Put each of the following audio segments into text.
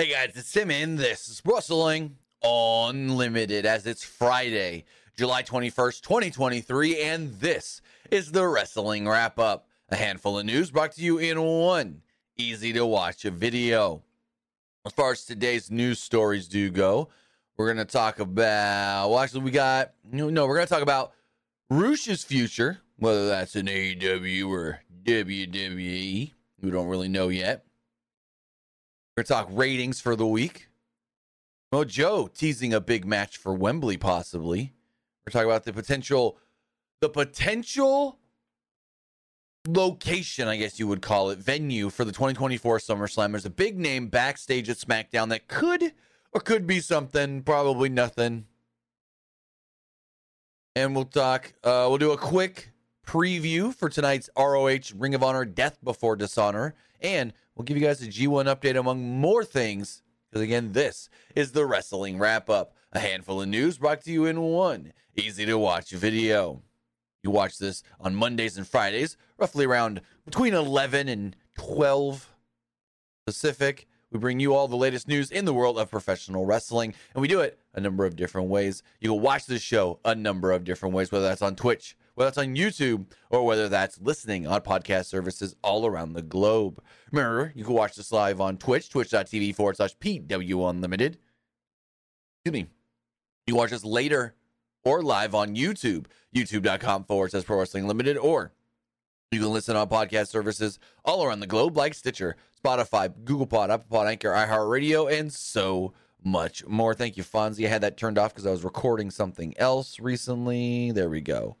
Hey guys, it's Simon. this is Wrestling Unlimited as it's Friday, July 21st, 2023, and this is the Wrestling Wrap Up. A handful of news brought to you in one easy to watch video. As far as today's news stories do go, we're going to talk about, well, actually, we got, no, no we're going to talk about Rush's future, whether that's in AEW or WWE. We don't really know yet. We're going to talk ratings for the week. Joe teasing a big match for Wembley, possibly. We're talking about the potential, the potential location, I guess you would call it, venue for the 2024 SummerSlam. There's a big name backstage at SmackDown that could or could be something, probably nothing. And we'll talk, uh, we'll do a quick preview for tonight's ROH Ring of Honor Death Before Dishonor. And we'll give you guys a G1 update among more things. Because again, this is the wrestling wrap up. A handful of news brought to you in one easy to watch video. You watch this on Mondays and Fridays, roughly around between 11 and 12 Pacific. We bring you all the latest news in the world of professional wrestling, and we do it a number of different ways. You can watch this show a number of different ways, whether that's on Twitch, whether that's on YouTube, or whether that's listening on podcast services all around the globe. Remember, you can watch this live on Twitch, twitch.tv forward slash PW Unlimited. Excuse me. You watch us later or live on YouTube, youtube.com forward slash pro wrestling limited, or you can listen on podcast services all around the globe like Stitcher, Spotify, Google Pod, Apple Pod, Anchor, iHeartRadio, and so much more. Thank you, Fonzie. I had that turned off because I was recording something else recently. There we go.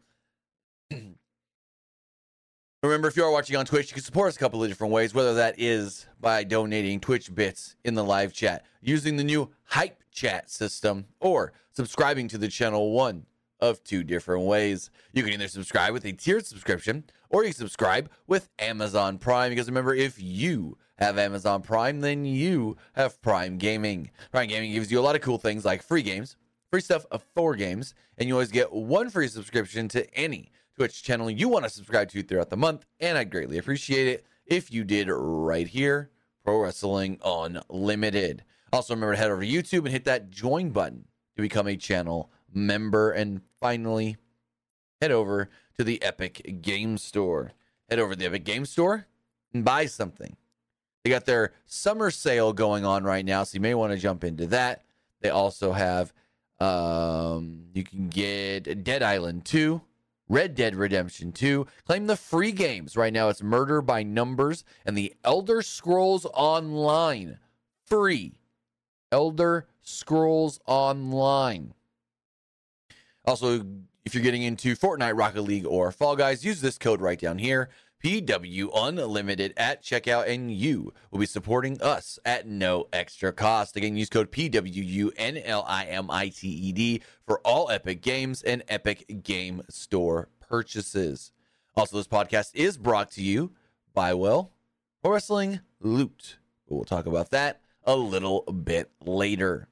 Remember, if you are watching on Twitch, you can support us a couple of different ways, whether that is by donating Twitch bits in the live chat, using the new Hype Chat system, or subscribing to the channel one of two different ways. You can either subscribe with a tiered subscription, or you can subscribe with Amazon Prime. Because remember, if you have Amazon Prime, then you have Prime Gaming. Prime Gaming gives you a lot of cool things like free games, free stuff of four games, and you always get one free subscription to any Twitch channel you want to subscribe to throughout the month. And I'd greatly appreciate it if you did right here, Pro Wrestling Unlimited. Also, remember to head over to YouTube and hit that join button to become a channel member. And finally, head over to the Epic Game Store. Head over to the Epic Game Store and buy something. They got their summer sale going on right now, so you may want to jump into that. They also have um, you can get Dead Island 2, Red Dead Redemption 2. Claim the free games. Right now it's Murder by Numbers and the Elder Scrolls Online. Free. Elder Scrolls Online. Also, if you're getting into Fortnite, Rocket League, or Fall Guys, use this code right down here. PW Unlimited at checkout, and you will be supporting us at no extra cost. Again, use code PWUNLIMITED for all Epic Games and Epic Game Store purchases. Also, this podcast is brought to you by, well, Wrestling Loot. We'll talk about that a little bit later.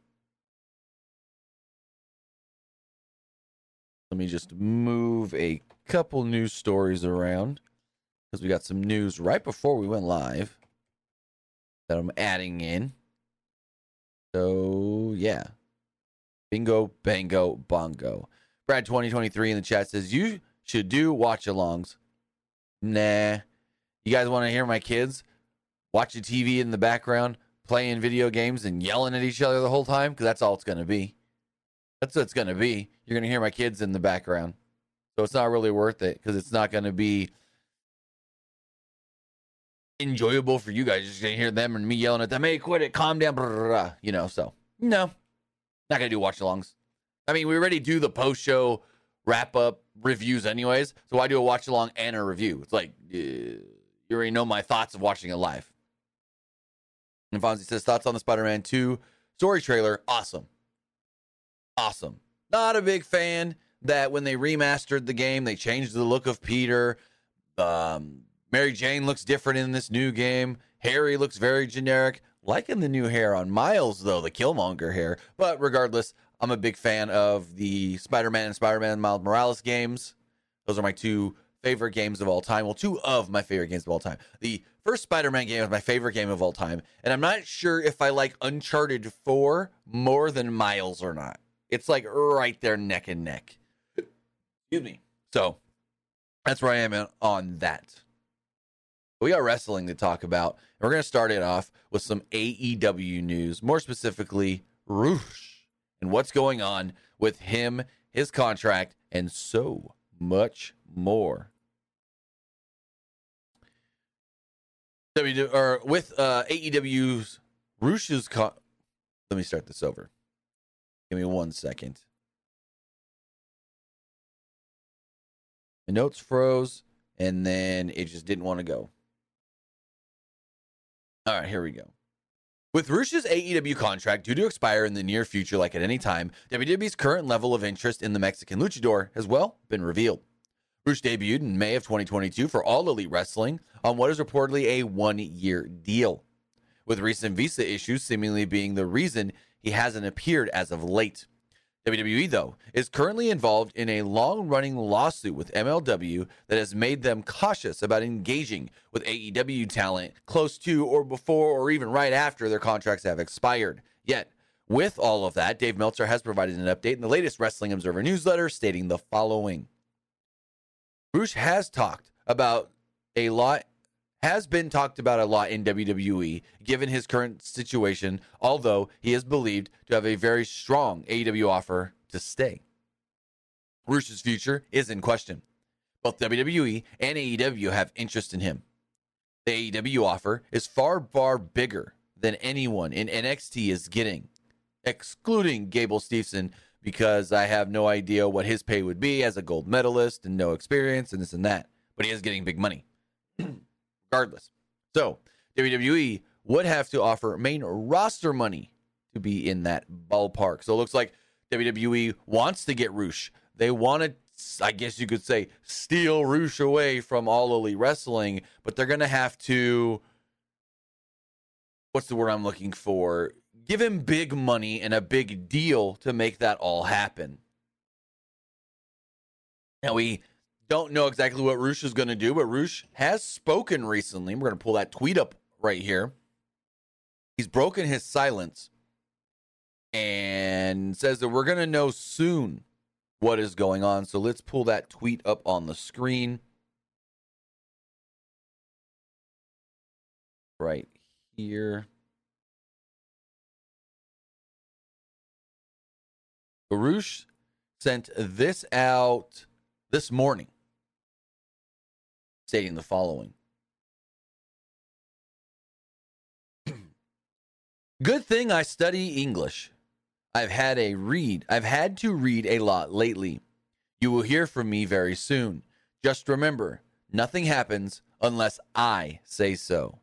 Let me just move a couple news stories around because we got some news right before we went live that I'm adding in. So, yeah. Bingo, bango, bongo. Brad 2023 in the chat says, You should do watch alongs. Nah. You guys want to hear my kids watching TV in the background, playing video games, and yelling at each other the whole time? Because that's all it's going to be. That's what it's going to be. You're going to hear my kids in the background. So it's not really worth it because it's not going to be enjoyable for you guys. You're just to hear them and me yelling at them, hey, quit it, calm down, blah, blah, blah. you know. So, no, not to do watch alongs. I mean, we already do the post show wrap up reviews, anyways. So why do a watch along and a review? It's like, uh, you already know my thoughts of watching it live. And Fonzie says, thoughts on the Spider Man 2 story trailer? Awesome awesome. Not a big fan that when they remastered the game, they changed the look of Peter. Um, Mary Jane looks different in this new game. Harry looks very generic. Liking the new hair on Miles, though, the Killmonger hair. But regardless, I'm a big fan of the Spider Man and Spider Man Miles Morales games. Those are my two favorite games of all time. Well, two of my favorite games of all time. The first Spider Man game is my favorite game of all time. And I'm not sure if I like Uncharted 4 more than Miles or not. It's like right there, neck and neck. Excuse me. So that's where I am on that. We got wrestling to talk about. And we're going to start it off with some AEW news, more specifically, Rush and what's going on with him, his contract, and so much more. W or with uh, AEW's Rush's con- let me start this over. Give me one second. The notes froze and then it just didn't want to go. All right, here we go. With Rush's AEW contract due to expire in the near future, like at any time, WWE's current level of interest in the Mexican luchador has well been revealed. Rush debuted in May of 2022 for All Elite Wrestling on what is reportedly a one year deal, with recent visa issues seemingly being the reason he hasn't appeared as of late. WWE, though, is currently involved in a long running lawsuit with MLW that has made them cautious about engaging with AEW talent close to or before or even right after their contracts have expired. Yet, with all of that, Dave Meltzer has provided an update in the latest Wrestling Observer newsletter stating the following Bruce has talked about a lot has been talked about a lot in WWE given his current situation, although he is believed to have a very strong AEW offer to stay. Rush's future is in question. Both WWE and AEW have interest in him. The AEW offer is far, far bigger than anyone in NXT is getting, excluding Gable Steveson, because I have no idea what his pay would be as a gold medalist and no experience and this and that. But he is getting big money regardless. So WWE would have to offer main roster money to be in that ballpark. So it looks like WWE wants to get Rush. They want to, I guess you could say, steal Rush away from All Elite Wrestling, but they're going to have to, what's the word I'm looking for? Give him big money and a big deal to make that all happen. Now, we don't know exactly what Rush is going to do, but Rush has spoken recently. We're going to pull that tweet up right here. He's broken his silence and says that we're going to know soon what is going on. So let's pull that tweet up on the screen. Right here. Rush sent this out this morning stating the following Good thing I study English. I've had a read. I've had to read a lot lately. You will hear from me very soon. Just remember, nothing happens unless I say so.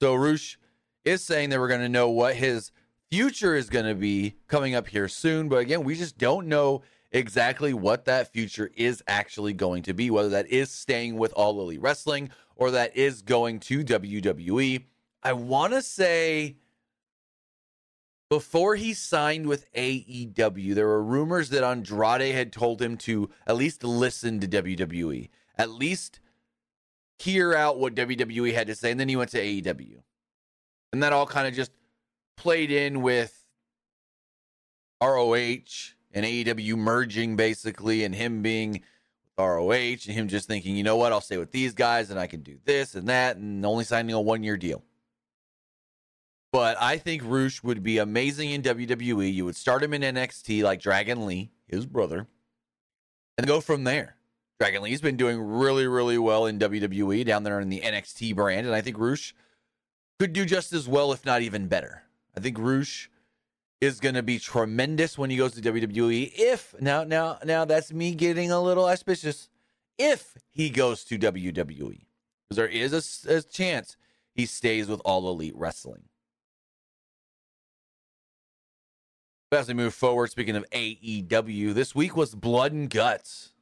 So Rush is saying that we're going to know what his future is going to be coming up here soon, but again, we just don't know exactly what that future is actually going to be, whether that is staying with All Elite Wrestling or that is going to WWE. I want to say before he signed with AEW, there were rumors that Andrade had told him to at least listen to WWE, at least hear out what WWE had to say, and then he went to AEW. And that all kind of just played in with ROH and AEW merging basically, and him being ROH and him just thinking, you know what, I'll stay with these guys and I can do this and that, and only signing a one year deal. But I think Rush would be amazing in WWE. You would start him in NXT like Dragon Lee, his brother, and go from there. Dragon Lee's been doing really, really well in WWE down there in the NXT brand, and I think Rush could do just as well, if not even better. I think Rush is going to be tremendous when he goes to WWE. If now, now, now, that's me getting a little auspicious. If he goes to WWE, because there is a, a chance he stays with All Elite Wrestling. As we move forward, speaking of AEW, this week was Blood and Guts.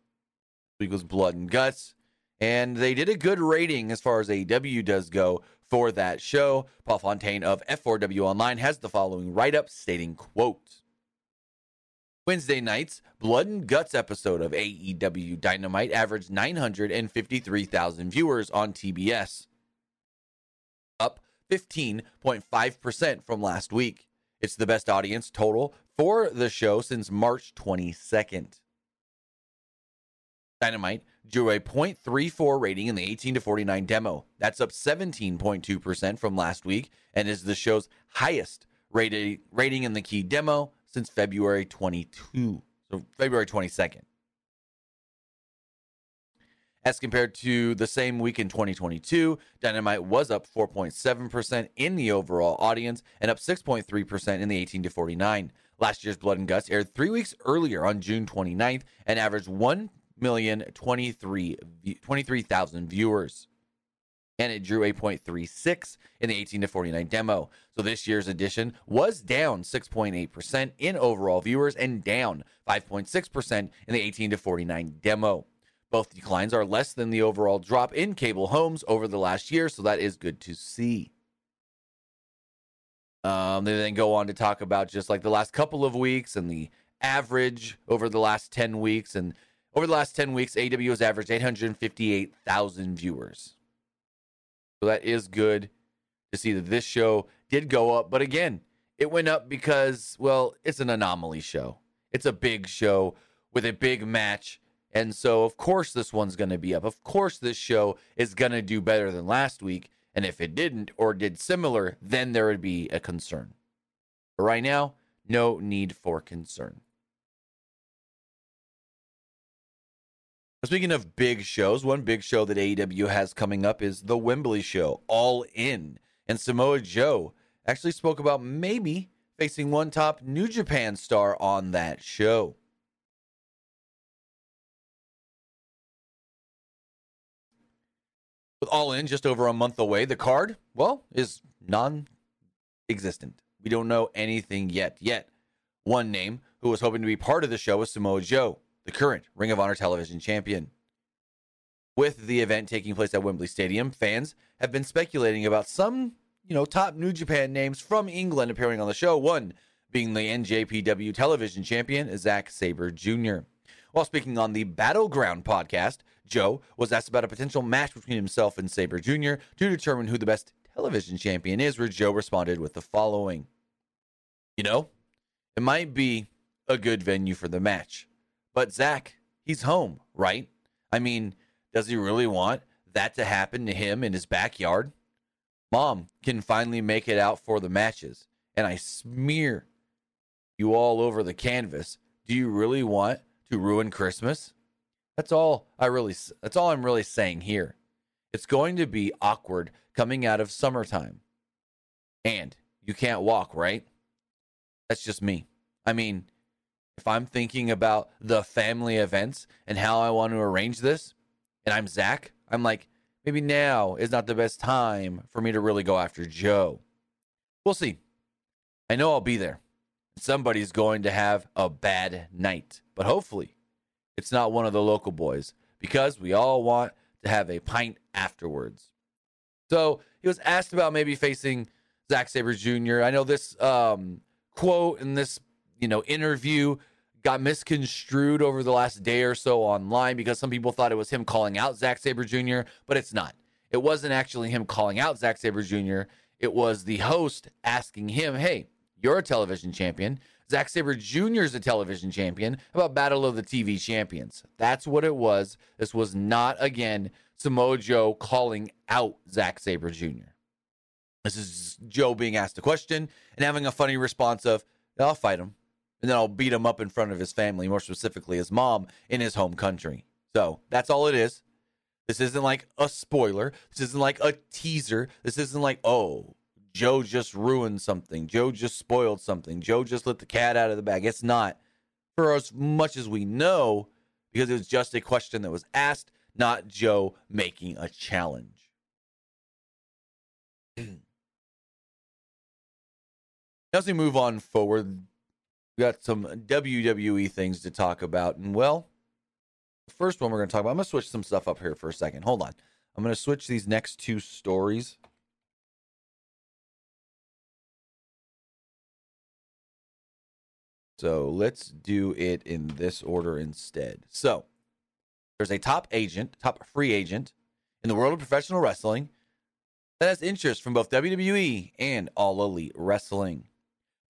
This week was Blood and Guts, and they did a good rating as far as AEW does go for that show. Paul Fontaine of F4W Online has the following write up stating, quote, Wednesday night's Blood and Guts episode of AEW Dynamite averaged 953,000 viewers on TBS, up 15.5% from last week. It's the best audience total for the show since March 22nd. Dynamite drew a 0.34 rating in the 18 to 49 demo. That's up 17.2% from last week and is the show's highest rated rating in the key demo since February 22. So February 22nd. As compared to the same week in 2022, Dynamite was up 4.7% in the overall audience and up 6.3% in the 18 to 49. Last year's Blood and Guts aired three weeks earlier on June 29th and averaged 1,023,000 23, viewers and it drew a 0.36 in the 18 to 49 demo. So this year's edition was down 6.8% in overall viewers and down 5.6% in the 18 to 49 demo. Both declines are less than the overall drop in cable homes over the last year, so that is good to see. Um, they then go on to talk about just like the last couple of weeks and the average over the last 10 weeks. And over the last 10 weeks, AW has averaged 858,000 viewers. So that is good to see that this show did go up. But again, it went up because, well, it's an anomaly show. It's a big show with a big match. And so, of course, this one's going to be up. Of course, this show is going to do better than last week. And if it didn't or did similar, then there would be a concern. But right now, no need for concern. Speaking of big shows, one big show that AEW has coming up is the Wembley show, All In. And Samoa Joe actually spoke about maybe facing one top New Japan star on that show. With All In just over a month away, the card, well, is non existent. We don't know anything yet. Yet, one name who was hoping to be part of the show was Samoa Joe the current Ring of Honor television champion. With the event taking place at Wembley Stadium, fans have been speculating about some, you know, top New Japan names from England appearing on the show. One being the NJPW television champion, Zack Sabre Jr. While speaking on the Battleground podcast, Joe was asked about a potential match between himself and Sabre Jr. to determine who the best television champion is, where Joe responded with the following You know, it might be a good venue for the match. But Zack, he's home, right? I mean, does he really want that to happen to him in his backyard? Mom can finally make it out for the matches, and I smear you all over the canvas. Do you really want to ruin Christmas? That's all I really that's all I'm really saying here. It's going to be awkward coming out of summertime. And you can't walk, right? That's just me. I mean, if I'm thinking about the family events and how I want to arrange this, and I'm Zack, I'm like, maybe now is not the best time for me to really go after Joe. We'll see. I know I'll be there. Somebody's going to have a bad night, but hopefully it's not one of the local boys because we all want to have a pint afterwards. So he was asked about maybe facing Zack Sabre Jr. I know this um, quote in this you know, interview got misconstrued over the last day or so online because some people thought it was him calling out Zack Sabre Jr., but it's not. It wasn't actually him calling out Zack Sabre Jr., it was the host asking him, hey, you're a television champion. Zack Sabre Jr. is a television champion. How about Battle of the TV Champions? That's what it was. This was not, again, Samoa Joe calling out Zack Sabre Jr. This is Joe being asked a question and having a funny response of, I'll fight him and then I'll beat him up in front of his family, more specifically his mom in his home country. So that's all it is. This isn't like a spoiler. This isn't like a teaser. This isn't like, oh, Joe just ruined something. Joe just spoiled something. Joe just let the cat out of the bag. It's not for as much as we know because it was just a question that was asked, not Joe making a challenge. As we move on forward, we got some WWE things to talk about. And well, first one we're going to talk about, I'm going to switch some stuff up here for a second. Hold on. I'm going to switch these next two stories. So let's do it in this order instead. So there's a top agent, top free agent in the world of professional wrestling that has interest from both WWE and All Elite Wrestling.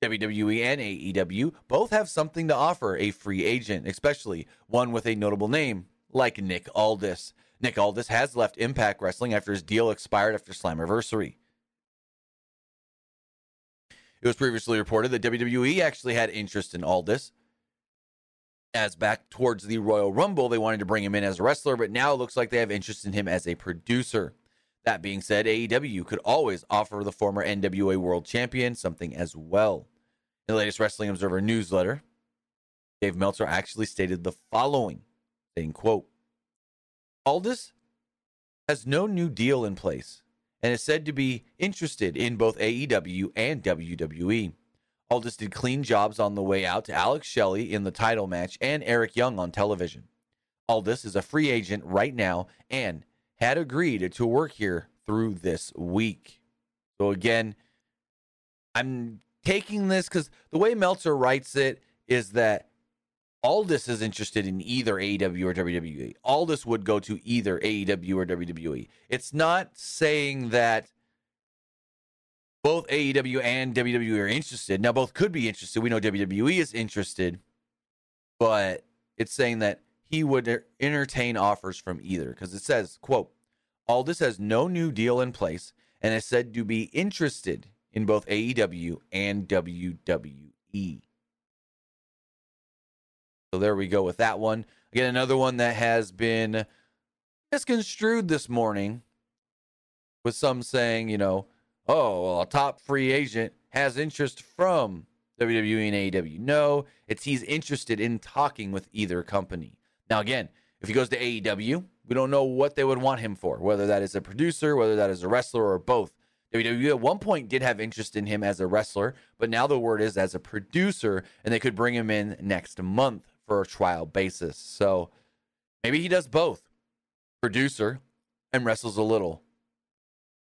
WWE and AEW both have something to offer a free agent, especially one with a notable name like Nick Aldis. Nick Aldis has left Impact Wrestling after his deal expired after Slammiversary. It was previously reported that WWE actually had interest in Aldis. As back towards the Royal Rumble, they wanted to bring him in as a wrestler, but now it looks like they have interest in him as a producer. That being said, AEW could always offer the former NWA World Champion something as well. In the latest Wrestling Observer newsletter, Dave Meltzer actually stated the following, saying, quote, Aldis has no new deal in place and is said to be interested in both AEW and WWE. Aldis did clean jobs on the way out to Alex Shelley in the title match and Eric Young on television. Aldis is a free agent right now and had agreed to work here through this week. So again, I'm taking this because the way Meltzer writes it is that Aldis is interested in either AEW or WWE. Aldis would go to either AEW or WWE. It's not saying that both AEW and WWE are interested. Now, both could be interested. We know WWE is interested, but it's saying that he would entertain offers from either because it says, quote, Aldis has no new deal in place and is said to be interested in both AEW and WWE. So there we go with that one. Again, another one that has been misconstrued this morning with some saying, you know, oh, well, a top free agent has interest from WWE and AEW. No, it's he's interested in talking with either company. Now, again, if he goes to AEW, we don't know what they would want him for, whether that is a producer, whether that is a wrestler, or both. WWE at one point did have interest in him as a wrestler, but now the word is as a producer, and they could bring him in next month for a trial basis. So maybe he does both producer and wrestles a little,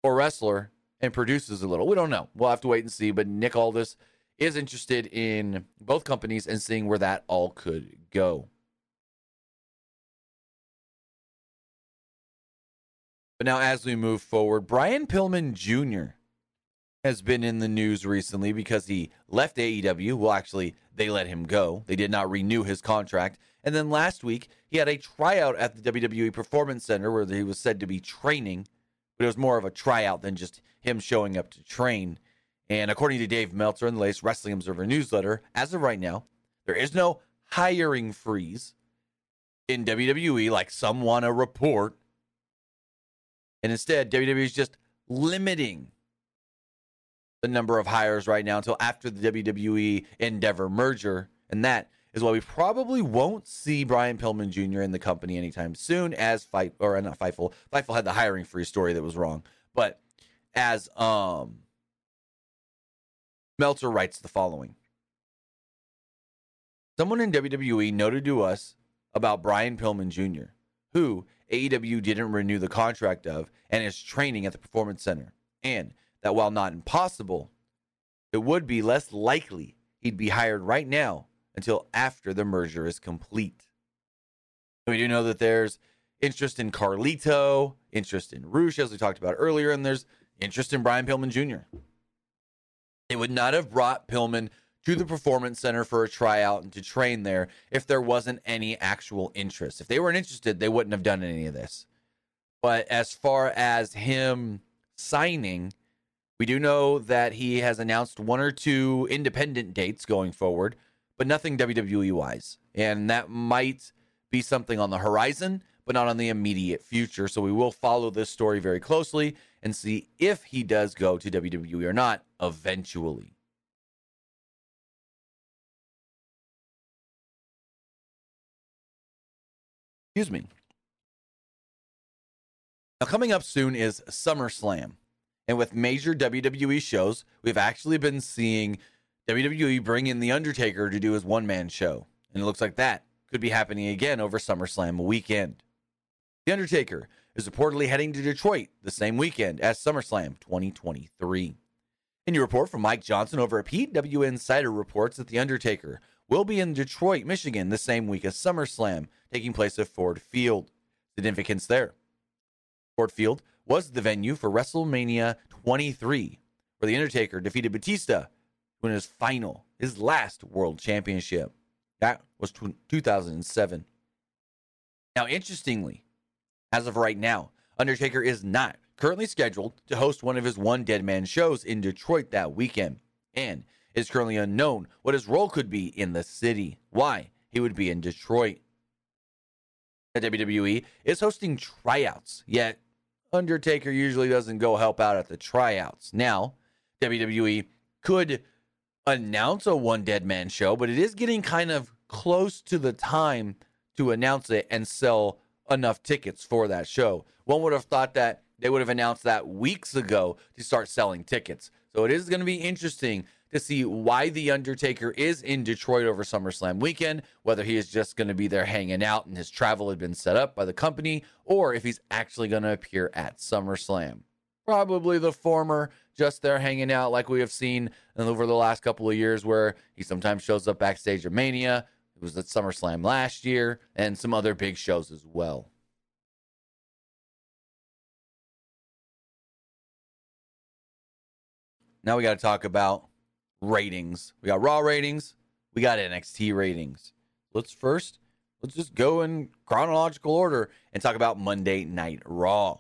or wrestler and produces a little. We don't know. We'll have to wait and see. But Nick Aldis is interested in both companies and seeing where that all could go. But now, as we move forward, Brian Pillman Jr. has been in the news recently because he left AEW. Well, actually, they let him go. They did not renew his contract. And then last week, he had a tryout at the WWE Performance Center where he was said to be training, but it was more of a tryout than just him showing up to train. And according to Dave Meltzer in the latest Wrestling Observer newsletter, as of right now, there is no hiring freeze in WWE like some want to report. And instead, WWE is just limiting the number of hires right now until after the WWE Endeavor merger. And that is why we probably won't see Brian Pillman Jr. in the company anytime soon as fight or not Fightful. Fightful had the hiring free story that was wrong. But as um Meltzer writes the following. Someone in WWE noted to us about Brian Pillman Jr., who AEW didn't renew the contract of and is training at the Performance Center. And that while not impossible, it would be less likely he'd be hired right now until after the merger is complete. We do know that there's interest in Carlito, interest in Rush, as we talked about earlier, and there's interest in Brian Pillman Jr. It would not have brought Pillman to the Performance Center for a tryout and to train there if there wasn't any actual interest. If they weren't interested, they wouldn't have done any of this. But as far as him signing, we do know that he has announced one or two independent dates going forward, but nothing WWE wise. And that might be something on the horizon, but not on the immediate future. So we will follow this story very closely and see if he does go to WWE or not eventually. Excuse me. Now, coming up soon is SummerSlam. And with major WWE shows, we've actually been seeing WWE bring in The Undertaker to do his one man show. And it looks like that could be happening again over SummerSlam weekend. The Undertaker is reportedly heading to Detroit the same weekend as SummerSlam 2023. In your report from Mike Johnson over at PW Insider reports that The Undertaker will be in Detroit, Michigan, the same week as SummerSlam, taking place at Ford Field. Significance there. Ford Field was the venue for WrestleMania 23, where The Undertaker defeated Batista to win his final, his last world championship. That was 2007. Now, interestingly, as of right now, Undertaker is not currently scheduled to host one of his One Dead Man shows in Detroit that weekend, and is currently unknown what his role could be in the city. Why he would be in Detroit. The WWE is hosting tryouts, yet Undertaker usually doesn't go help out at the tryouts. Now, WWE could announce a One Dead Man show, but it is getting kind of close to the time to announce it and sell enough tickets for that show. One would have thought that they would have announced that weeks ago to start selling tickets. So it is going to be interesting to see why The Undertaker is in Detroit over SummerSlam weekend, whether he is just going to be there hanging out and his travel had been set up by the company, or if he's actually going to appear at SummerSlam. Probably the former, just there hanging out like we have seen over the last couple of years, where he sometimes shows up backstage at Mania. It was at SummerSlam last year and some other big shows as well. Now we got to talk about ratings. We got Raw ratings, we got NXT ratings. Let's first let's just go in chronological order and talk about Monday Night Raw.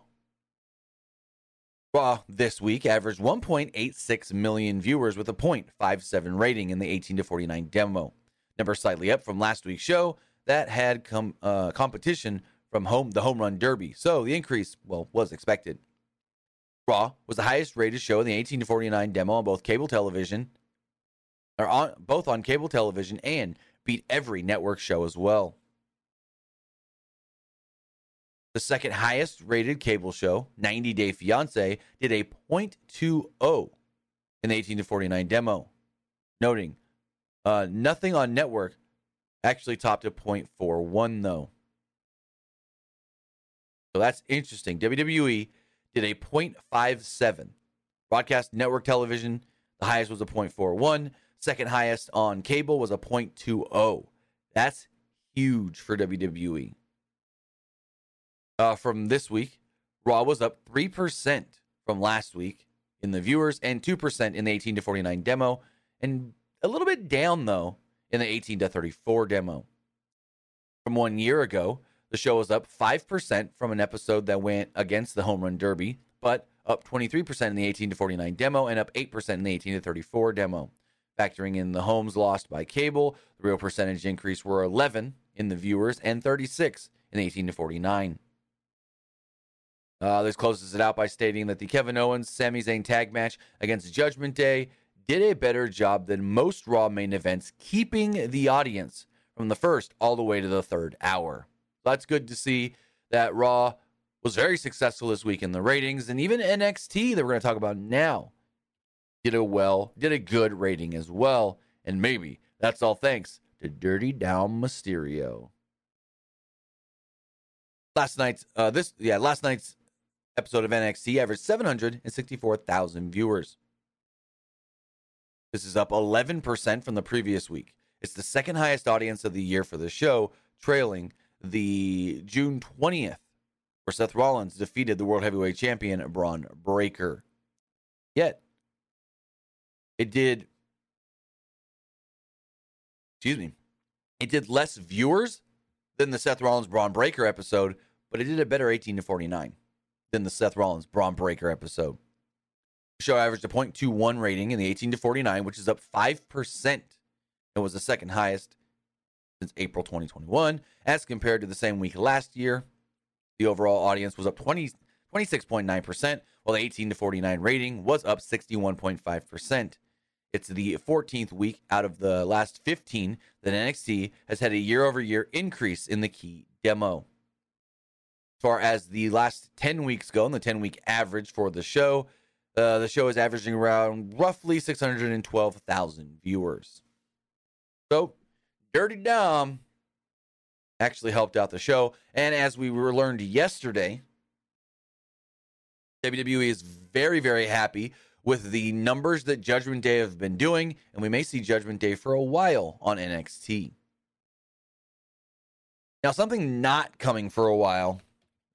Raw this week averaged 1.86 million viewers with a 0.57 rating in the 18 to 49 demo. Number slightly up from last week's show that had com- uh, competition from home the home run derby. So the increase, well, was expected. Raw was the highest rated show in the 18 to 49 demo on both cable television or on both on cable television and beat every network show as well. The second highest rated cable show, 90 Day Fiance, did a 0.20 in the 18 to 49 demo. Noting, uh, nothing on network actually topped a 0.41 though. So that's interesting. WWE did a 0.57. Broadcast network television, the highest was a 0.41. Second highest on cable was a 0.20. That's huge for WWE. Uh, from this week, Raw was up 3% from last week in the viewers and 2% in the 18 to 49 demo, and a little bit down, though, in the 18 to 34 demo. From one year ago, the show was up 5% from an episode that went against the Home Run Derby, but up 23% in the 18 to 49 demo and up 8% in the 18 to 34 demo. Factoring in the homes lost by cable, the real percentage increase were 11 in the viewers and 36 in the 18 to 49. Uh, this closes it out by stating that the Kevin Owens Sami Zayn tag match against Judgment Day did a better job than most Raw main events, keeping the audience from the first all the way to the third hour. That's good to see that Raw was very successful this week in the ratings, and even NXT that we're going to talk about now did a well, did a good rating as well. And maybe that's all thanks to Dirty Dom Mysterio. Last night's uh this yeah, last night's episode of NXT averaged 764,000 viewers. This is up 11% from the previous week. It's the second highest audience of the year for the show, trailing the June 20th, where Seth Rollins defeated the World Heavyweight Champion Bron Breakker. Yet, it did, excuse me, it did less viewers than the Seth Rollins Bron Breakker episode, but it did a better 18 to 49 than the Seth Rollins Bron Breakker episode. The show averaged a 0.21 rating in the 18 to 49, which is up 5%. It was the second highest since April 2021, as compared to the same week last year. The overall audience was up 20, 26.9%, while the 18 to 49 rating was up 61.5%. It's the 14th week out of the last 15 that NXT has had a year over year increase in the key demo. As far as the last 10 weeks go, and the 10 week average for the show, uh, the show is averaging around roughly 612,000 viewers. So, Dirty Dom actually helped out the show. And as we were learned yesterday, WWE is very, very happy with the numbers that Judgment Day have been doing, and we may see Judgment Day for a while on NXT. Now, something not coming for a while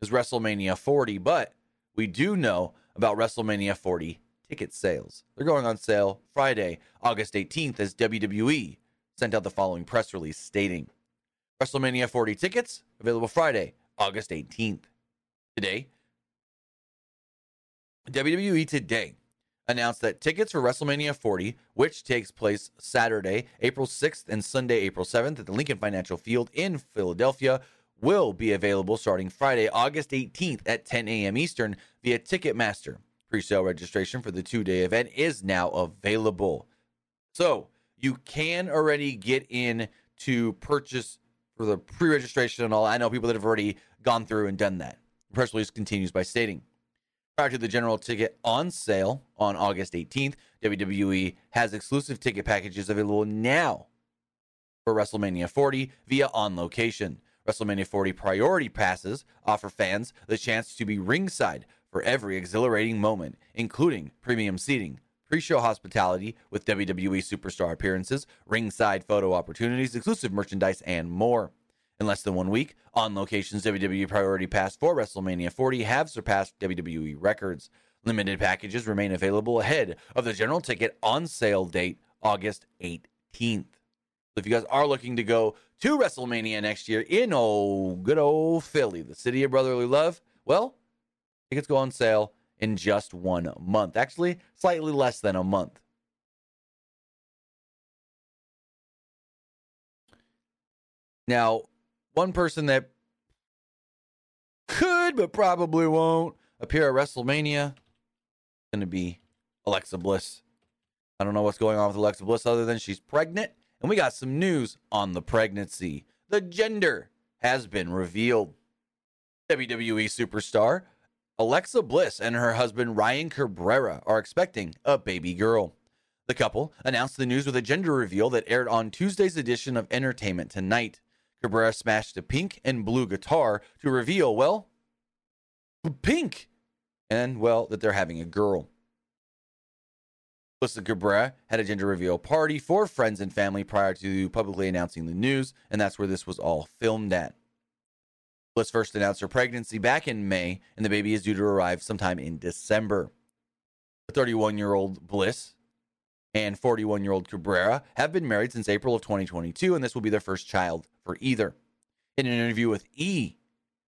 is WrestleMania 40, but we do know about WrestleMania 40 ticket sales. They're going on sale Friday, August 18th, as WWE sent out the following press release stating WrestleMania 40 tickets available Friday, August 18th. Today, WWE Today announced that tickets for WrestleMania 40, which takes place Saturday, April 6th and Sunday, April 7th at the Lincoln Financial Field in Philadelphia, will be available starting Friday, August 18th at 10 a.m. Eastern via Ticketmaster. Pre sale registration for the two day event is now available. So you can already get in to purchase for the pre registration and all. I know people that have already gone through and done that. The press release continues by stating Prior to the general ticket on sale on August 18th, WWE has exclusive ticket packages available now for WrestleMania 40 via On Location. WrestleMania 40 priority passes offer fans the chance to be ringside for every exhilarating moment, including premium seating, pre show hospitality with WWE superstar appearances, ringside photo opportunities, exclusive merchandise, and more. In less than one week, on location's WWE Priority Pass for WrestleMania 40 have surpassed WWE records. Limited packages remain available ahead of the general ticket on sale date, August 18th. So if you guys are looking to go to WrestleMania next year in oh good old Philly, the city of brotherly love, well, tickets go on sale in just one month. Actually, slightly less than a month. Now, one person that could but probably won't appear at WrestleMania is going to be Alexa Bliss. I don't know what's going on with Alexa Bliss other than she's pregnant, and we got some news on the pregnancy. The gender has been revealed. WWE superstar Alexa Bliss and her husband Ryan Cabrera are expecting a baby girl. The couple announced the news with a gender reveal that aired on Tuesday's edition of Entertainment Tonight. Cabrera smashed a pink and blue guitar to reveal, well, pink, and, well, that they're having a girl. Melissa Cabrera had a gender reveal party for friends and family prior to publicly announcing the news, and that's where this was all filmed at. Bliss first announced her pregnancy back in May, and the baby is due to arrive sometime in December. The 31 year old Bliss and 41 year old Cabrera have been married since April of 2022, and this will be their first child for either. In an interview with E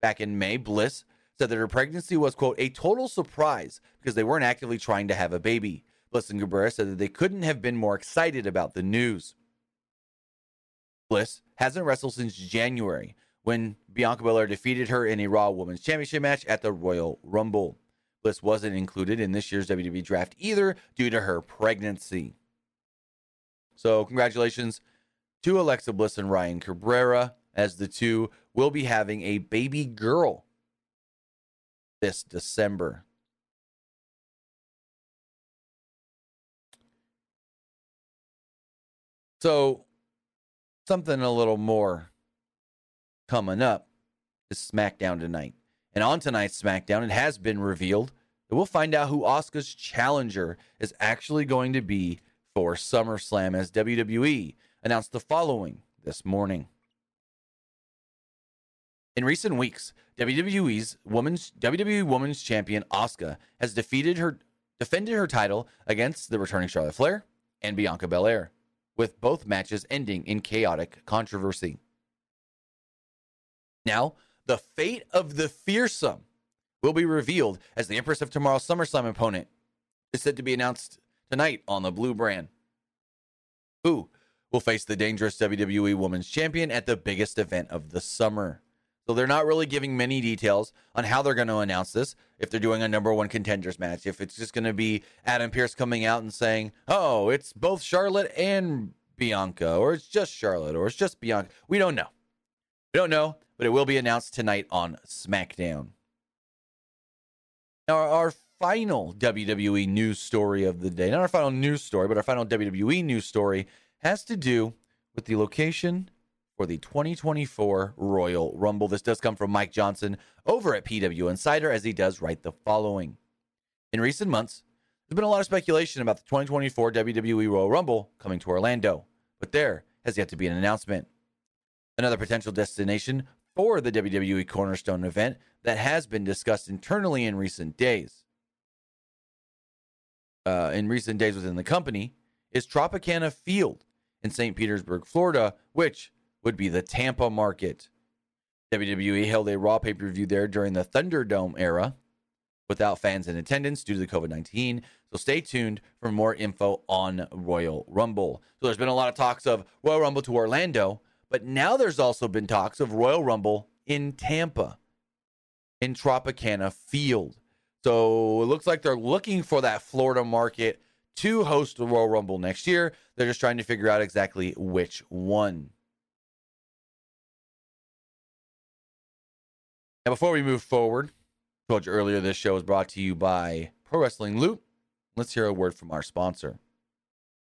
back in May, Bliss said that her pregnancy was, quote, a total surprise because they weren't actively trying to have a baby. Bliss and Cabrera said that they couldn't have been more excited about the news. Bliss hasn't wrestled since January when Bianca Belair defeated her in a Raw Women's Championship match at the Royal Rumble. Bliss wasn't included in this year's WWE draft either due to her pregnancy. So, congratulations to Alexa Bliss and Ryan Cabrera as the two will be having a baby girl this December. So, something a little more coming up is SmackDown tonight. And on tonight's SmackDown, it has been revealed that we'll find out who Asuka's challenger is actually going to be for SummerSlam as WWE announced the following this morning. In recent weeks, WWE's women's WWE Women's Champion Asuka has defeated her defended her title against the returning Charlotte Flair and Bianca Belair, with both matches ending in chaotic controversy. Now, the fate of the fearsome will be revealed as the Empress of Tomorrow's SummerSlam opponent is said to be announced tonight on the Blue brand. Who will face the dangerous WWE Women's Champion at the biggest event of the summer? So they're not really giving many details on how they're going to announce this. If they're doing a number one contenders match, if it's just going to be Adam Pearce coming out and saying, "Oh, it's both Charlotte and Bianca," or it's just Charlotte, or it's just Bianca. We don't know. We don't know, but it will be announced tonight on SmackDown. Now, our final WWE news story of the day, not our final news story, but our final WWE news story, has to do with the location for the 2024 Royal Rumble. This does come from Mike Johnson over at PW Insider, as he does write the following. In recent months, There's been a lot of speculation about the 2024 WWE Royal Rumble coming to Orlando, but there has yet to be an announcement. Another potential destination for the WWE Cornerstone event that has been discussed internally in recent days. Uh, in recent days within the company is Tropicana Field in St. Petersburg, Florida, which would be the Tampa market. WWE held a Raw pay per view there during the Thunderdome era without fans in attendance due to the COVID 19. So stay tuned for more info on Royal Rumble. So there's been a lot of talks of Royal Rumble to Orlando, but now there's also been talks of Royal Rumble in Tampa, in Tropicana Field. So it looks like they're looking for that Florida market to host the Royal Rumble next year. They're just trying to figure out exactly which one. Now, before we move forward, I told you earlier this show is brought to you by Pro Wrestling Loot. Let's hear a word from our sponsor.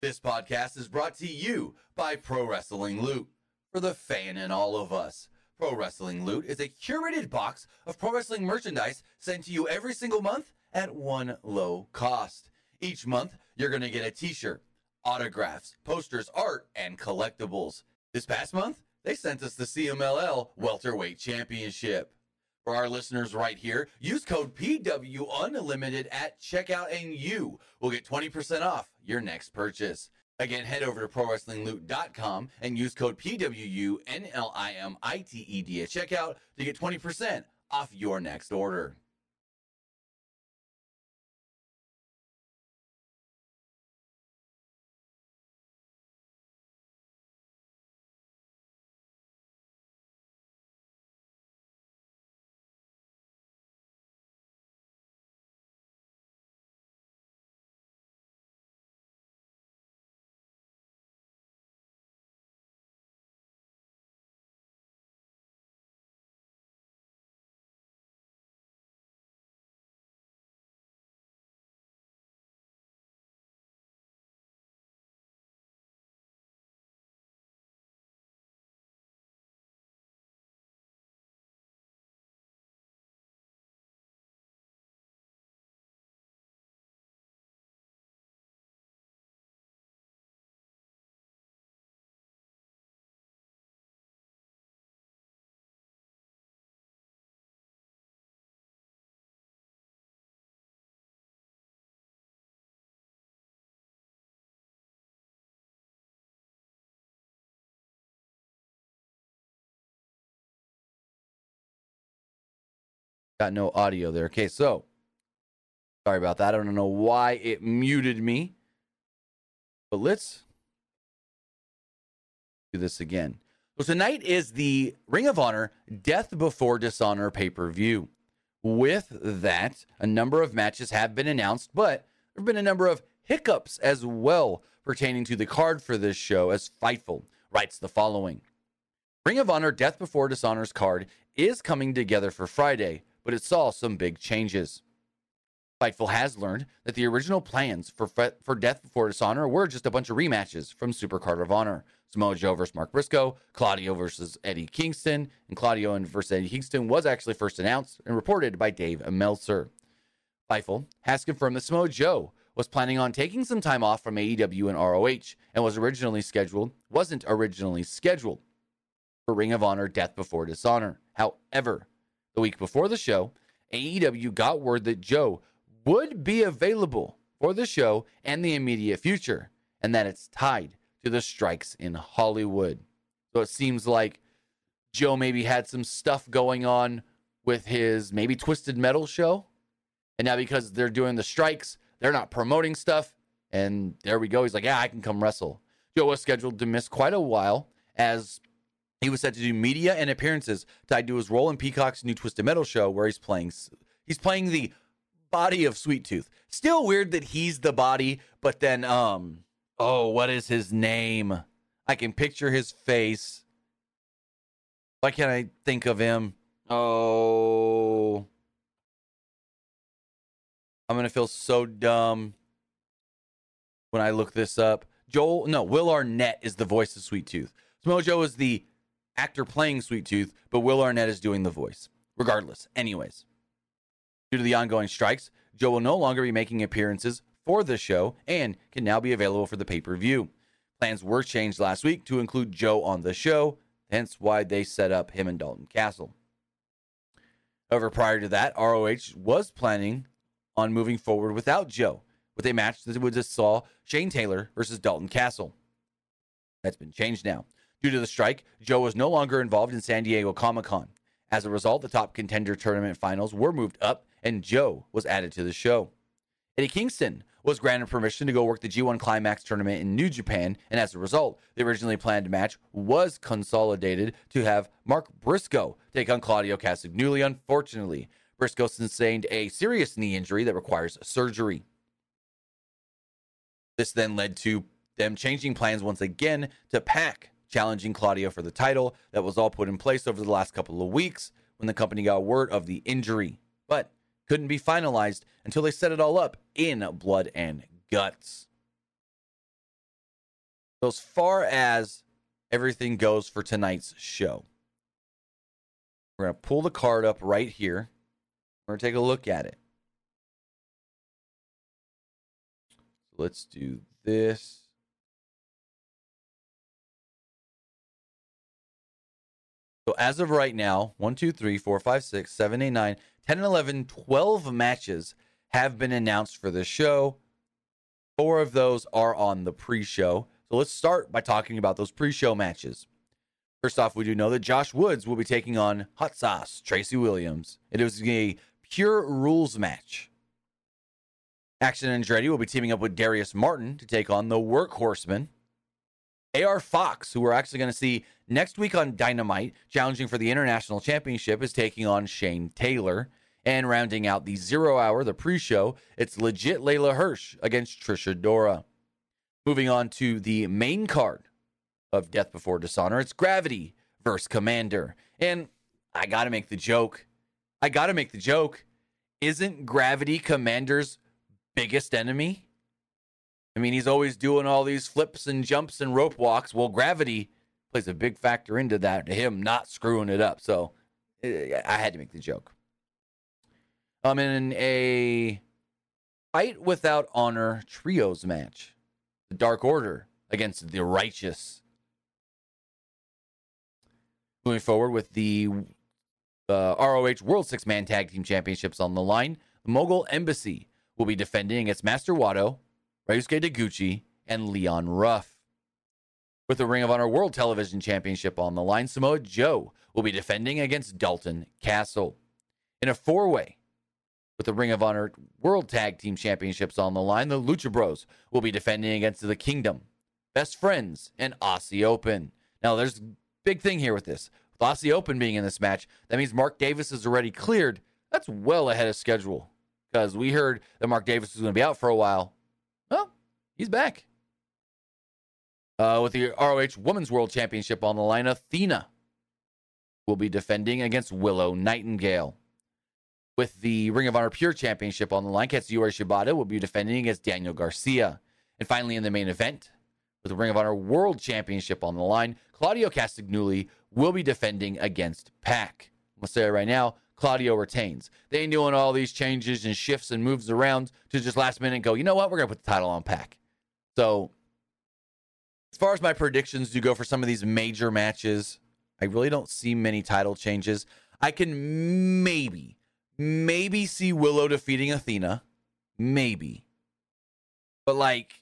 This podcast is brought to you by Pro Wrestling Loot for the fan in all of us. Pro Wrestling Loot is a curated box of pro wrestling merchandise sent to you every single month at one low cost. Each month, you're going to get a t shirt, autographs, posters, art, and collectibles. This past month, they sent us the CMLL Welterweight Championship. For our listeners right here, use code PW Unlimited at checkout and you will get 20% off your next purchase. Again, head over to ProWrestlingLoot.com and use code PWUNLIMITED at checkout to get 20% off your next order. Got no audio there. Okay, so sorry about that. I don't know why it muted me. But let's do this again. So tonight is the Ring of Honor Death Before Dishonor pay-per-view. With that, a number of matches have been announced, but there have been a number of hiccups as well pertaining to the card for this show, as Fightful writes the following. Ring of Honor Death Before Dishonor's card is coming together for Friday, but it saw some big changes. Fightful has learned that the original plans for for Death Before Dishonor were just a bunch of rematches from Super Card of Honor. Samoa Joe versus Mark Briscoe, Claudio versus Eddie Kingston, and Claudio versus Eddie Kingston was actually first announced and reported by Dave Meltzer. Fightful has confirmed that Samoa Joe was planning on taking some time off from AEW and ROH and was originally scheduled wasn't originally scheduled for Ring of Honor Death Before Dishonor. However, the week before the show, AEW got word that Joe would be available for the show and the immediate future, and that it's tied to the strikes in Hollywood. So it seems like Joe maybe had some stuff going on with his maybe Twisted Metal show. And now because they're doing the strikes, they're not promoting stuff. And there we go. He's like, yeah, I can come wrestle. Joe was scheduled to miss quite a while as he was set to do media and appearances tied to his role in Peacock's new Twisted Metal show, where he's playing he's playing the body of Sweet Tooth. Still weird that he's the body, but then um oh, what is his name? I can picture his face. Why can't I think of him? Oh. I'm going to feel so dumb when I look this up. Joel, no, Will Arnett is the voice of Sweet Tooth. Samoa Joe is the actor playing Sweet Tooth, but Will Arnett is doing the voice. Regardless, anyways. Due to the ongoing strikes, Joe will no longer be making appearances for the show and can now be available for the pay per view. Plans were changed last week to include Joe on the show, hence why they set up him and Dalton Castle. However, prior to that, ROH was planning on moving forward without Joe with a match that would just saw Shane Taylor versus Dalton Castle. That's been changed now. Due to the strike, Joe was no longer involved in San Diego Comic Con. As a result, the top contender tournament finals were moved up and Joe was added to the show. Eddie Kingston was granted permission to go work the G1 Climax tournament in New Japan, and as a result, the originally planned match was consolidated to have Mark Briscoe take on Claudio Castagnoli. Unfortunately, Briscoe sustained a serious knee injury that requires surgery. This then led to them changing plans once again to PAC challenging Claudio for the title. That was all put in place over the last couple of weeks when the company got word of the injury, but couldn't be finalized until they set it all up in blood and guts. So, as far as everything goes for tonight's show, we're going to pull the card up right here. We're going to take a look at it. So let's do this. So as of right now, 1, 2, 3, 4, 5, 6, 7, 8, 9, 10, 11, 12 matches have been announced for this show. Four of those are on the pre show. So let's start by talking about those pre show matches. First off, we do know that Josh Woods will be taking on Hot Sauce Tracy Williams. It is a pure rules match. Action Andretti will be teaming up with Darius Martin to take on the Workhorsemen. AR Fox, who we're actually going to see next week on Dynamite, challenging for the International Championship, is taking on Shane Taylor. And rounding out the zero hour, the pre show, it's legit Leyla Hirsch against Trish Adora. Moving on to the main card of Death Before Dishonor, it's Gravity versus Commander. And I got to make the joke. I got to make the joke. Isn't Gravity Commander's biggest enemy? I mean, he's always doing all these flips and jumps and rope walks. Well, gravity plays a big factor into that, to him not screwing it up. So eh, I had to make the joke. I'm in a fight without honor trios match. The Dark Order against the Righteous. Moving forward with the uh, ROH World Six Man Tag Team Championships on the line, the Mogul Embassy will be defending against Master Wato, Ryusuke Taguchi, and Leon Ruff. With the Ring of Honor World Television Championship on the line, Samoa Joe will be defending against Dalton Castle. In a four way, with the Ring of Honor World Tag Team Championships on the line, the Lucha Bros will be defending against the Kingdom, Best Friends, and Aussie Open. Now, there's a big thing here with this. With Aussie Open being in this match, that means Mark Davis is already cleared. That's well ahead of schedule because we heard that Mark Davis was going to be out for a while. He's back. Uh, with the ROH Women's World Championship on the line, Athena will be defending against Willow Nightingale. With the Ring of Honor Pure Championship on the line, Katsuyori Shibata will be defending against Daniel Garcia. And finally, in the main event, with the Ring of Honor World Championship on the line, Claudio Castagnoli will be defending against PAC. I'm going to say it right now Claudio retains. They ain't doing all these changes and shifts and moves around to just last minute go, you know what? We're going to put the title on PAC. So, as far as my predictions do go for some of these major matches, I really don't see many title changes. I can maybe, maybe see Willow defeating Athena. Maybe. But, like,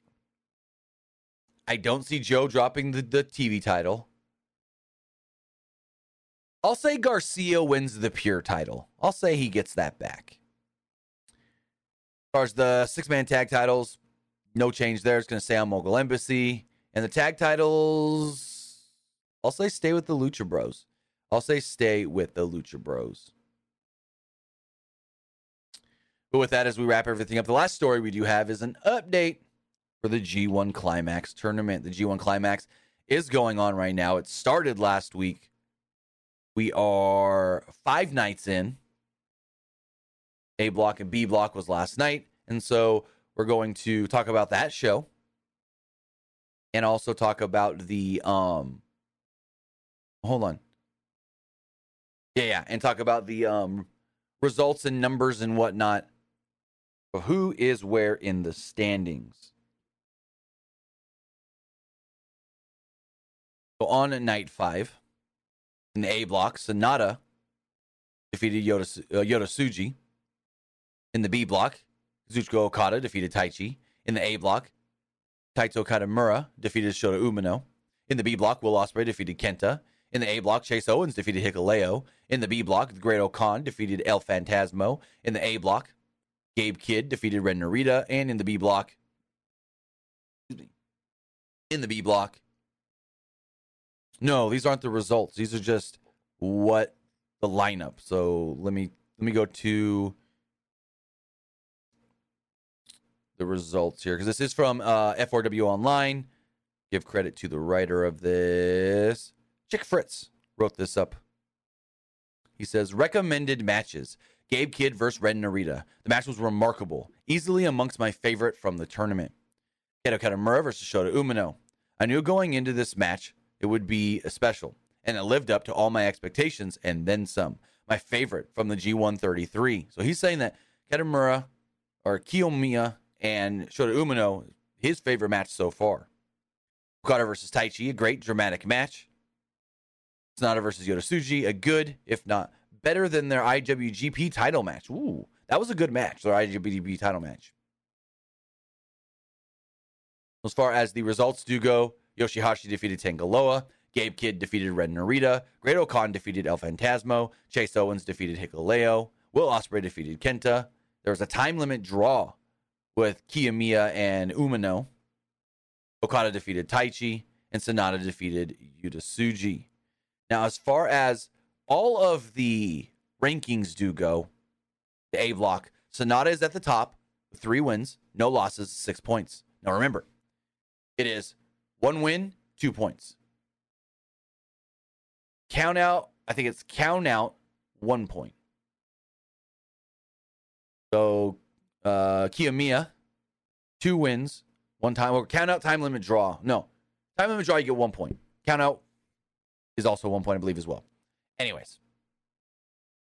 I don't see Joe dropping the, the TV title. I'll say Garcia wins the pure title. I'll say he gets that back. As far as the six man tag titles, no change there. It's going to stay on Mogul Embassy. And the tag titles, I'll say stay with the Lucha Bros. I'll say stay with the Lucha Bros. But with that, as we wrap everything up, the last story we do have is an update for the G1 Climax tournament. The G1 Climax is going on right now. It started last week we are five nights in. A block and B block was last night. And so we're going to talk about that show and also talk about the um hold on. Yeah, yeah, and talk about the um results and numbers and whatnot of who is where in the standings. So on night five, in the A block, Sanada defeated Yota, uh, Yota Tsuji. In the B block, Kazuchika Okada defeated Taichi. In the A block, Taito Katamura defeated Shota Umino. In the B block, Will Ospreay defeated Kenta. In the A block, Chase Owens defeated Hikuleo. In the B block, the Great Khan defeated El Phantasmo. In the A block, Gabe Kidd defeated Ren Narita. And in the B block, excuse me, in the B block, no, these aren't the results. These are just what the lineup. So let me let me go to the results here because this is from uh, F4W Online. Give credit to the writer of this. Chick Fritz wrote this up. He says recommended matches. Gabe Kidd versus Ren Narita. The match was remarkable, easily amongst my favorite from the tournament. Keto Katamura versus Shota Umino. I knew going into this match it would be a special, and it lived up to all my expectations and then some. My favorite from the G133. So he's saying that Katamura or Kiyomiya and Shota Umino, his favorite match so far. Okada versus Taichi, a great dramatic match. Sanada versus Yota a good, if not better than their IWGP title match. Ooh, that was a good match, their IWGP title match. As far as the results do go, Yoshihashi defeated Tanga Loa. Gabe Kidd defeated Ren Narita. Great-O-Khan defeated El Phantasmo. Chase Owens defeated Hikuleo. Will Ospreay defeated Kenta. There was a time limit draw with Kiyomiya and Umino. Okada defeated Taichi. And Sanada defeated Yota Tsuji. Now, as far as all of the rankings do go, the A block, Sanada is at the top, three wins, no losses, six points. Now remember, it is one win, two points. Count out, I think it's count out one point. So uh Kiyomiya, two wins, one time count out time limit draw. No. Time limit draw, you get one point. Count out is also one point, I believe, as well. Anyways.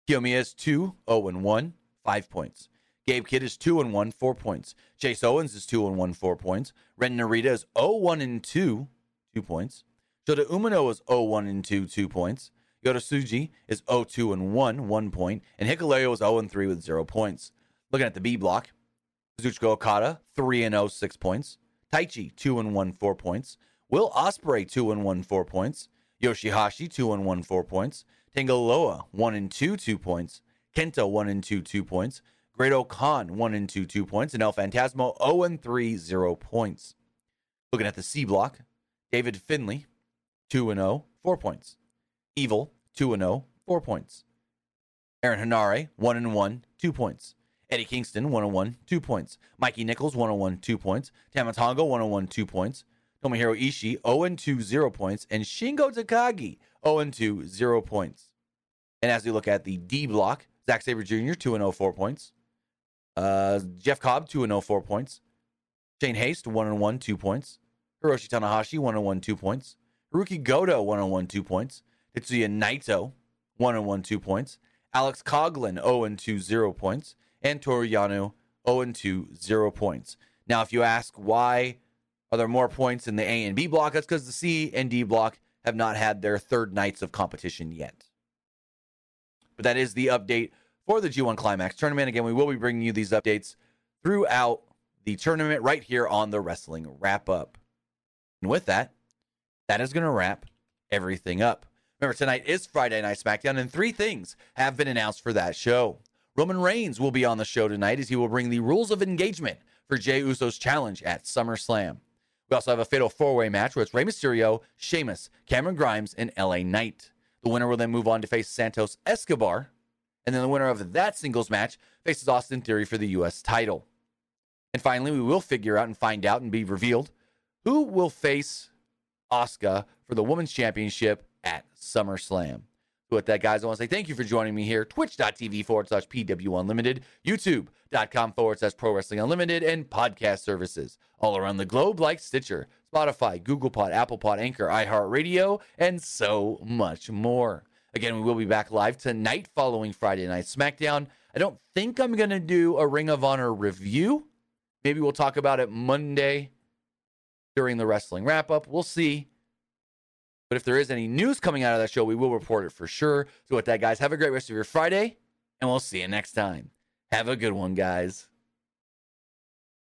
Kiyomiya is 2, 0 and 1, 5 points. Gabe Kidd is 2 and 1, 4 points. Chase Owens is 2 and 1, 4 points. Ren Narita is 0 1 and 2, 2 points. Shota Umino is 0 1 and 2, 2 points. Yota Tsuji is 0 2 and 1, 1 point. And Hikuleo is 0 and 3 with 0 points. Looking at the B block, Kazuchika Okada, 3 and 0, 6 points. Taichi, 2 and 1, 4 points. Will Ospreay, 2 and 1, 4 points. Yoshihashi, 2 and 1, 4 points. Tanga Loa, 1 and 2, 2 points. Kenta, 1 and 2, 2 points. Great-O-Khan, 1 and 2, 2 points. And El Phantasmo, 0 and 3, 0 points. Looking at the C block, David Finlay, 2 and 0, 4 points. Evil, 2 and 0, 4 points. Aaron Henare, 1 and 1, 2 points. Eddie Kingston, 1 and 1, 2 points. Mikey Nichols, 1 and 1, 2 points. Tama Tonga, 1 and 1, 2 points. Tomohiro Ishii, 0 and 2, 0 points. And Shingo Takagi, 0 and 2, 0 points. And as we look at the D block, Zack Sabre Jr., 2 and 0, 4 points. Uh, Jeff Cobb, 2 0, 4 points. Shane Haste, 1 1, 2 points. Hiroshi Tanahashi, 1 1, 2 points. Hirooki Goto, 1 1, 2 points. Tetsuya Naito, 1 1, 2 points. Alex Coughlin, 0 2, 0 points. And Toru Yano, 0 2, 0 points. Now, if you ask why are there more points in the A and B block, that's because the C and D block have not had their third nights of competition yet. But that is the update for the G1 Climax tournament. Again, we will be bringing you these updates throughout the tournament right here on the Wrestling Wrap Up. And with that, that is going to wrap everything up. Remember, tonight is Friday Night SmackDown, and three things have been announced for that show. Roman Reigns will be on the show tonight as he will bring the rules of engagement for Jey Uso's challenge at SummerSlam. We also have a fatal four way match where it's Rey Mysterio, Sheamus, Cameron Grimes, and LA Knight. The winner will then move on to face Santos Escobar and then the winner of that singles match faces Austin Theory for the U.S. title. And finally, we will figure out and find out and be revealed who will face Asuka for the Women's Championship at SummerSlam. With that, guys, I want to say thank you for joining me here. Twitch.tv forward slash PW Unlimited, YouTube.com forward slash Pro Wrestling Unlimited, and podcast services all around the globe like Stitcher, Spotify, Google Pod, Apple Pod, Anchor, iHeartRadio, and so much more. Again, we will be back live tonight following Friday Night SmackDown. I don't think I'm going to do a Ring of Honor review. Maybe we'll talk about it Monday during the wrestling wrap up. We'll see. But if there is any news coming out of that show, we will report it for sure. So, with that, guys, have a great rest of your Friday, and we'll see you next time. Have a good one, guys.